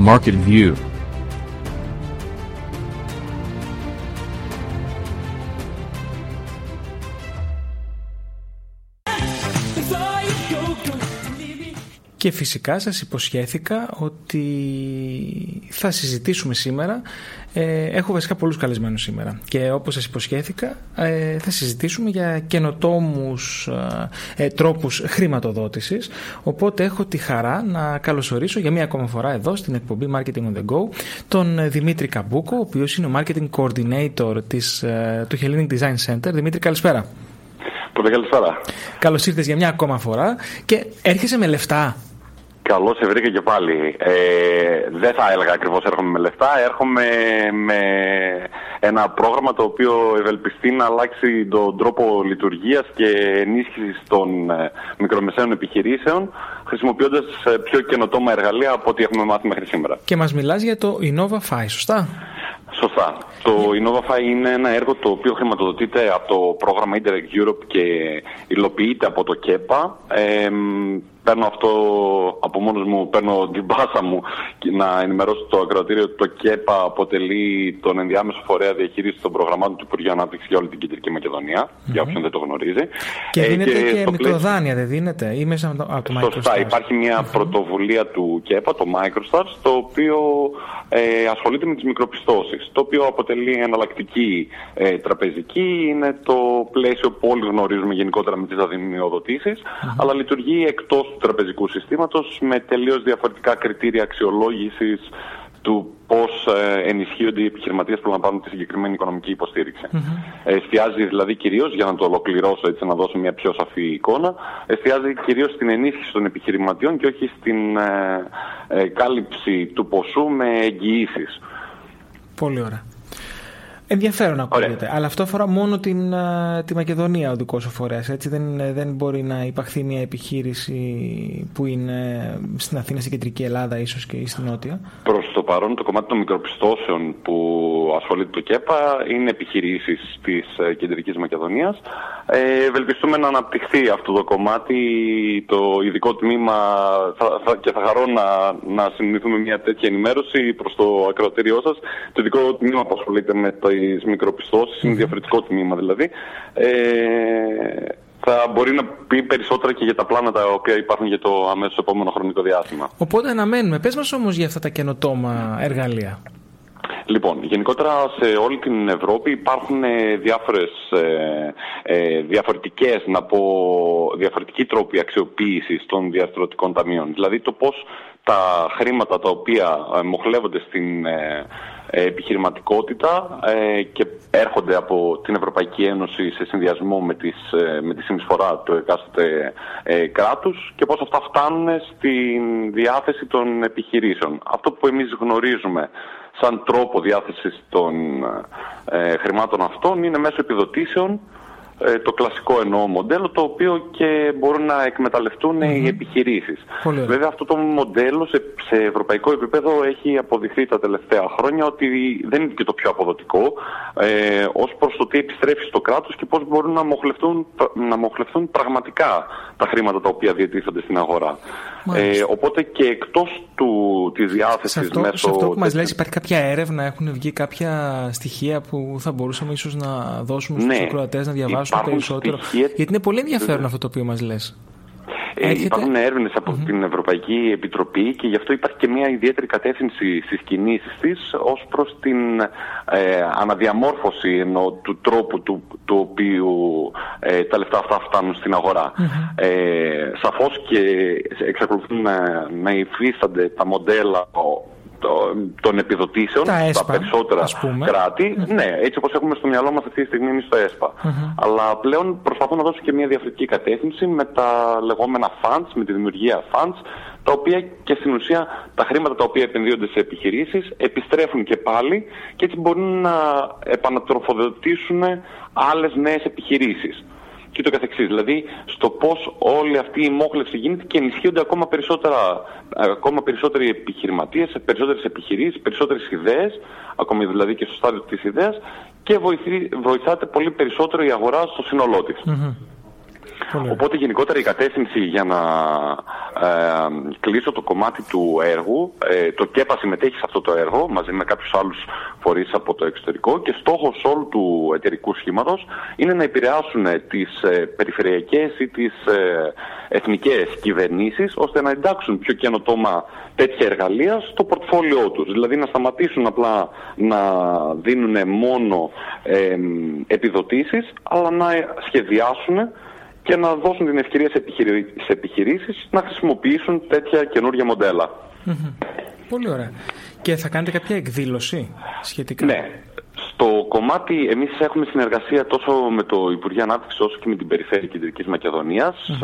Market View Και φυσικά σας υποσχέθηκα ότι θα συζητήσουμε σήμερα. Ε, έχω βασικά πολλούς καλεσμένους σήμερα. Και όπως σας υποσχέθηκα ε, θα συζητήσουμε για καινοτόμους ε, τρόπους χρηματοδότησης. Οπότε έχω τη χαρά να καλωσορίσω για μία ακόμα φορά εδώ στην εκπομπή Marketing on the Go τον Δημήτρη Καμπούκο, ο οποίος είναι ο Marketing Coordinator της, του Hellenic Design Center. Δημήτρη καλησπέρα. Πολύ καλησπέρα. Καλώς ήρθες για μια ακόμα φορά και έρχεσαι με λεφτά. Καλώς σε βρήκα και πάλι. Ε, δεν θα έλεγα ακριβώς έρχομαι με λεφτά. Έρχομαι με ένα πρόγραμμα το οποίο ευελπιστεί να αλλάξει τον τρόπο λειτουργίας και ενίσχυσης των ε, μικρομεσαίων επιχειρήσεων, χρησιμοποιώντας ε, πιο καινοτόμα εργαλεία από ό,τι έχουμε μάθει μέχρι σήμερα. Και μας μιλάς για το InnovaFi, σωστά; Σωστά. Το InnovaFi είναι ένα έργο το οποίο χρηματοδοτείται από το πρόγραμμα Interreg Europe και υλοποιείται από το ΚΕΠΑ. Ε, παίρνω αυτό από μόνος μου, παίρνω την πάσα μου να ενημερώσω το ακροατήριο ότι το ΚΕΠΑ αποτελεί τον ενδιάμεσο φορέα διαχείρισης των προγραμμάτων του Υπουργείου Ανάπτυξης για όλη την Κεντρική για όποιον δεν το γνωρίζει. Και ε, δίνεται και, και μικροδάνεια, δεν δίνεται, ή μέσα από το Microstars. Σωστά, υπάρχει μια πρωτοβουλία του ΚΕΠΑ, το Microstars, το οποίο ε, ασχολείται με τις μικροπιστώσεις, το οποίο αποτελεί εναλλακτική ε, τραπεζική, είναι το πλαίσιο που όλοι γνωρίζουμε γενικότερα με τις αδημιοδοτήσεις, αλλά λειτουργεί εκτός του τραπεζικού συστήματος με τελείως διαφορετικά κριτήρια αξιολόγησης του πώς ε, ενισχύονται οι επιχειρηματίες που λαμβάνουν τη συγκεκριμένη οικονομική υποστήριξη. Mm-hmm. Εστιάζει δηλαδή κυρίως, για να το ολοκληρώσω έτσι, να δώσω μια πιο σαφή εικόνα, εστιάζει κυρίως στην ενίσχυση των επιχειρηματιών και όχι στην ε, ε, κάλυψη του ποσού με εγγυήσεις. Πολύ ωραία. Ενδιαφέρον ακούγεται. Αλλά αυτό αφορά μόνο την, τη Μακεδονία ο δικός σου φορέας. Δεν, δεν μπορεί να υπαχθεί μια επιχείρηση που είναι στην Αθήνα, στην κεντρική Ελλάδα, ίσως και στην Νότια. Προς το παρόν, το κομμάτι των μικροπιστώσεων που ασχολείται το ΚΕΠΑ είναι επιχειρήσεις της ε, κεντρικής Μακεδονίας. Ε, ευελπιστούμε να αναπτυχθεί αυτό το κομμάτι, το ειδικό τμήμα θα, θα, και θα χαρώ να, να συνειδηθούμε μια τέτοια ενημέρωση προς το ακροατήριό σας. Το ειδικό τμήμα που ασχολείται με τις μικροπιστώσεις, είναι διαφορετικό τμήμα δηλαδή. Ε, θα μπορεί να πει περισσότερα και για τα πλάνα τα οποία υπάρχουν για το αμέσως επόμενο χρονικό διάστημα. Οπότε αναμένουμε. Πες μας όμως για αυτά τα καινοτόμα εργαλεία. Λοιπόν, γενικότερα σε όλη την Ευρώπη υπάρχουν ε, διάφορες ε, ε, διαφορετικές, να πω, διαφορετικοί τρόποι αξιοποίησης των διαστρωτικών ταμείων. Δηλαδή το πώς τα χρήματα τα οποία ε, μοχλεύονται στην επιχειρηματικότητα και έρχονται από την Ευρωπαϊκή Ένωση σε συνδυασμό με, τις, με τη συνεισφορά του εκάστοτε κράτους και πώς αυτά φτάνουν στην διάθεση των επιχειρήσεων. Αυτό που εμείς γνωρίζουμε σαν τρόπο διάθεσης των ε, χρημάτων αυτών είναι μέσω επιδοτήσεων ε, το κλασικό εννοώ μοντέλο το οποίο και μπορούν να εκμεταλλευτούν οι επιχειρήσεις. Βέβαια αυτό το μοντέλο σε, σε ευρωπαϊκό επίπεδο έχει αποδειχθεί τα τελευταία χρόνια ότι δεν είναι και το πιο αποδοτικό ε, ως προς το τι επιστρέφει στο κράτος και πώς μπορούν να μοχλευτούν, να μοχλευτούν πραγματικά τα χρήματα τα οποία διατίθενται στην αγορά. Ε, οπότε και εκτός του, της διάθεσης σε αυτό, μέσω... Σε αυτό που μας λες υπάρχει κάποια έρευνα, έχουν βγει κάποια στοιχεία που θα μπορούσαμε ίσως να δώσουμε στους ναι, ακροατές να διαβάσουν περισσότερο; Γιατί είναι πολύ ενδιαφέρον αυτό το οποίο μας λες. Ε, υπάρχουν έρευνες από την Ευρωπαϊκή Επιτροπή και γι' αυτό υπάρχει και μια ιδιαίτερη κατεύθυνση στις κινήσεις της ως προς την ε, αναδιαμόρφωση ενώ, του τρόπου του, του οποίου ε, τα λεφτά αυτά φτάνουν στην αγορά. Mm-hmm. Ε, Σαφώς και εξακολουθούν να, να υφίστανται τα μοντέλα των επιδοτήσεων τα στα περισσότερα κράτη. Ναι, έτσι όπως έχουμε στο μυαλό μας αυτή τη στιγμή είναι στο ΕΣΠΑ. Αλλά πλέον προσπαθούν να δώσουν και μια διαφορετική κατεύθυνση με τα λεγόμενα funds, με τη δημιουργία funds, τα οποία και στην ουσία τα χρήματα τα οποία επενδύονται σε επιχειρήσεις επιστρέφουν και πάλι και έτσι μπορούν να επανατροφοδοτήσουν άλλες νέες επιχειρήσεις και το καθεξής. Δηλαδή στο πώς όλη αυτή η μόχλευση γίνεται και ενισχύονται ακόμα, περισσότερα, ακόμα περισσότεροι επιχειρηματίες, περισσότερες επιχειρήσεις, περισσότερες ιδέες, ακόμη δηλαδή και στο στάδιο της ιδέας και βοηθεί, βοηθάται πολύ περισσότερο η αγορά στο σύνολό της. Οπότε γενικότερα η κατεύθυνση για να κλείσω το κομμάτι του έργου. Ε, το ΚΕΠΑ συμμετέχει σε αυτό το έργο μαζί με κάποιους άλλους φορείς από το εξωτερικό και στόχος όλου του εταιρικού σχήματος είναι να επηρεάσουν τις ε, περιφερειακές ή τις ε, εθνικές κυβερνήσεις ώστε να εντάξουν πιο καινοτόμα τέτοια εργαλεία στο πορτφόλιό τους. Δηλαδή να σταματήσουν απλά να δίνουν μόνο ε, επιδοτήσεις αλλά να σχεδιάσουν και να δώσουν την ευκαιρία σε επιχειρήσεις να χρησιμοποιήσουν τέτοια καινούργια Πολύ ωραία. Και θα κάνετε κάποια εκδήλωση σχετικά; Ναι. Στο κομμάτι, εμείς έχουμε συνεργασία τόσο με το Υπουργείο Ανάπτυξης όσο και με την Περιφέρεια Κεντρικής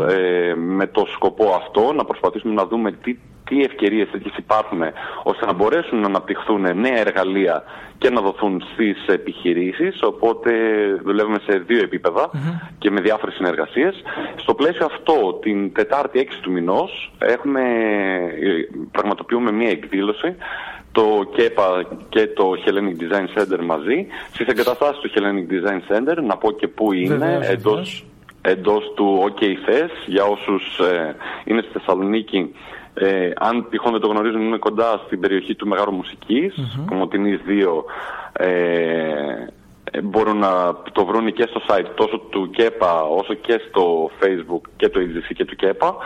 ε, με το σκοπό αυτό να προσπαθήσουμε να δούμε τι τι ευκαιρίες τέτοιες υπάρχουν ώστε να μπορέσουν να αναπτυχθούν νέα εργαλεία και να δοθούν στις επιχειρήσεις. Οπότε δουλεύουμε σε δύο και με διάφορες συνεργασίες. Στο πλαίσιο αυτό την Τετάρτη 6 του μηνός έχουμε, πραγματοποιούμε μια εκδήλωση το ΚΕΠΑ και το Hellenic Design Center μαζί στις εγκαταστάσεις του Hellenic Design Center να πω και πού είναι εντός, εντός του OK για όσους ε, είναι στη Θεσσαλονίκη ε, αν τυχόν δεν το γνωρίζουν, είναι κοντά στην περιοχή του Μεγάρου Μουσικής, mm-hmm. 2. Ε, μπορούν να το βρουν και στο site τόσο του ΚΕΠΑ όσο και στο Facebook και το EGC και του ΚΕΠΑ.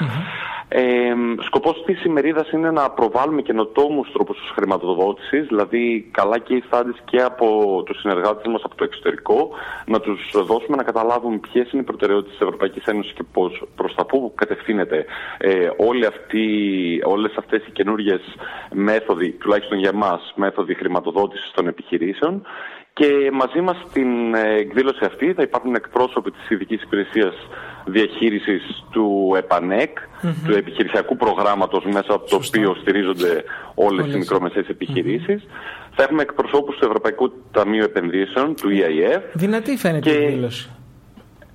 Ε, σκοπός της ημερίδας είναι να προβάλλουμε καινοτόμους τρόπους χρηματοδότησης, δηλαδή καλά και studies και από τους συνεργάτες μας από το εξωτερικό, να τους δώσουμε να καταλάβουν ποιες είναι οι προτεραιότητες της Ευρωπαϊκής Ένωσης και πώς, προς τα πού κατευθύνεται ε, όλοι αυτοί, όλες αυτές οι καινούργιες μέθοδοι, τουλάχιστον για εμάς, μέθοδοι χρηματοδότησης των επιχειρήσεων και μαζί μας στην ε, εκδήλωση αυτή θα υπάρχουν εκπρόσωποι της ειδικής Υπηρεσίας Διαχείρισης του ΕΠΑΝΕΚ, του επιχειρησιακού προγράμματος μέσα από το οποίο στηρίζονται όλες οι μικρομεσαίες Θα έχουμε εκπροσώπους του Ευρωπαϊκού Ταμείου Επενδύσεων, του EIF. Δυνατή φαίνεται και... η εκδήλωση.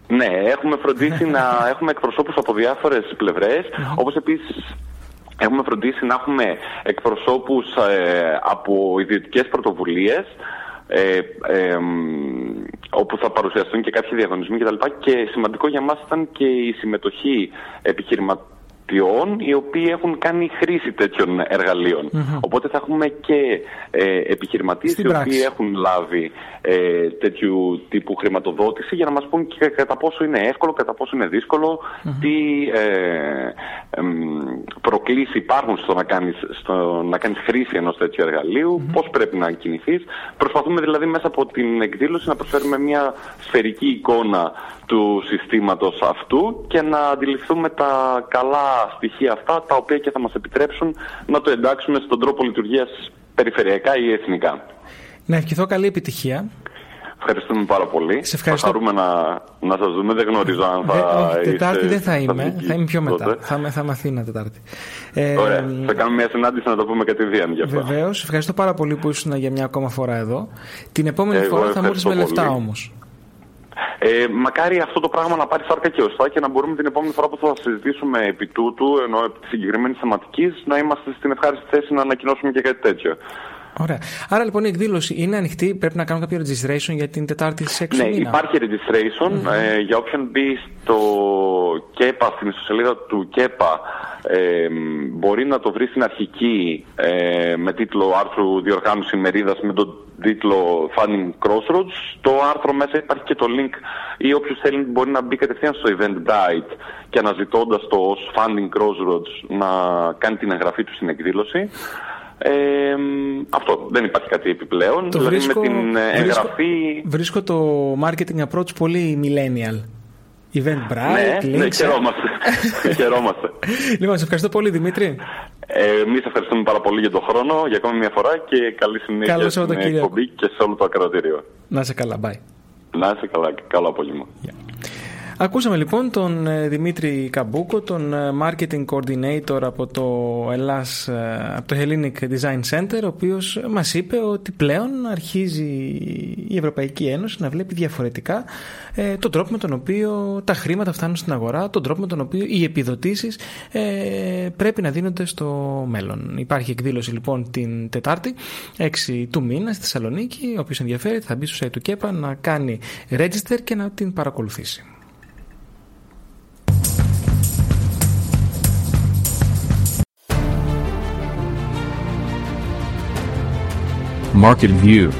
Ναι, έχουμε φροντίσει να έχουμε εκπροσώπους από διάφορες πλευρές, όπως επίσης Έχουμε φροντίσει να έχουμε εκπροσώπους ε, από ιδιωτικές πρωτοβουλίες ε, ε, όπου θα παρουσιαστούν και κάποιοι διαγωνισμοί κτλ. Και, και σημαντικό για μας ήταν και η συμμετοχή επιχειρηματών οι οποίοι έχουν κάνει χρήση τέτοιων Οπότε θα έχουμε και ε, επιχειρηματίες οι οποίοι έχουν λάβει ε, τέτοιου τύπου χρηματοδότηση για να μας πούν και κατά πόσο είναι εύκολο, κατά πόσο είναι δύσκολο, τι ε, ε, προκλήσεις υπάρχουν στο να κάνεις, στο να κάνεις χρήση ενός τέτοιου εργαλείου, πώς πρέπει να κινηθείς. Προσπαθούμε δηλαδή μέσα από την εκδήλωση να προσφέρουμε μια σφαιρική εικόνα του συστήματος αυτού και να αντιληφθούμε τα καλά στοιχεία αυτά τα οποία και θα μας επιτρέψουν να το εντάξουμε στον τρόπο λειτουργίας περιφερειακά ή εθνικά. Να ευχηθώ καλή επιτυχία. Ευχαριστούμε πάρα πολύ. Σε ευχαριστώ. Θα χαρούμε να, να σας δούμε. Δεν γνωρίζω αν θα Δε, Τετάρτη δεν θα είμαι. Θα είμαι πιο μετά. Θα, θα είμαι Αθήνα Τετάρτη. Ε, Ωραία. Θα κάνουμε μια συνάντηση να το πούμε κατηδίαν γι' αυτό. Βεβαίως. Ευχαριστώ πάρα πολύ που ήσουν για μια ακόμα φορά εδώ. Την επόμενη φορά θα μου έρθεις με λεφτά όμως. Ε, μακάρι αυτό το πράγμα να πάρει σάρκα και ωστά και να μπορούμε την επόμενη φορά που θα συζητήσουμε επί τούτου, ενώ επί της συγκεκριμένης θεματικής, να είμαστε στην ευχάριστη θέση να ανακοινώσουμε και κάτι τέτοιο. Ωραία. Άρα λοιπόν η εκδήλωση είναι ανοιχτή, πρέπει να κάνουμε κάποιο registration για την Τετάρτη στις 6 Ναι, υπάρχει registration. Ε, για όποιον μπει στο ΚΕΠΑ, στην ιστοσελίδα του ΚΕΠΑ, ε, μπορεί να το βρει στην αρχική ε, με τίτλο άρθρου διοργάνωση μερίδας με τον τίτλο Funding Crossroads. Στο άρθρο μέσα υπάρχει και το link ή όποιος θέλει μπορεί να μπει κατευθείαν στο Event Guide και αναζητώντας το ως Funding Crossroads να κάνει την εγγραφή του στην εκδήλωση. Ε, αυτό δεν υπάρχει κάτι επιπλέον. Το δηλαδή βρίσκω, με την εγγραφή. Βρίσκω, το marketing approach πολύ millennial. Event Bright, ναι, ναι, χαιρόμαστε. Χαιρόμαστε. λοιπόν, σε ευχαριστώ πολύ Δημήτρη. Ε, Εμείς ευχαριστούμε πάρα πολύ για τον χρόνο, για ακόμη μια φορά και καλή συνέχεια στην εκπομπή και σε όλο το ακροατήριο. Να είσαι καλά, bye. Να είσαι καλά και καλό απόγευμα. Ακούσαμε λοιπόν τον ε, Δημήτρη Καμπούκο, τον ε, Marketing Coordinator από το Ελλάς, ε, από το Hellenic Design Center, ο οποίος μας είπε ότι πλέον αρχίζει η Ευρωπαϊκή Ένωση να βλέπει διαφορετικά τον τρόπο με τον οποίο τα χρήματα φτάνουν στην αγορά, τον τρόπο με τον οποίο οι επιδοτήσεις πρέπει να δίνονται στο μέλλον. Υπάρχει εκδήλωση λοιπόν την Τετάρτη, 6 του μήνα στη Θεσσαλονίκη, όποιος ενδιαφέρει θα μπει στο site του ΚΕΠΑ να κάνει register και να την παρακολουθήσει. market view.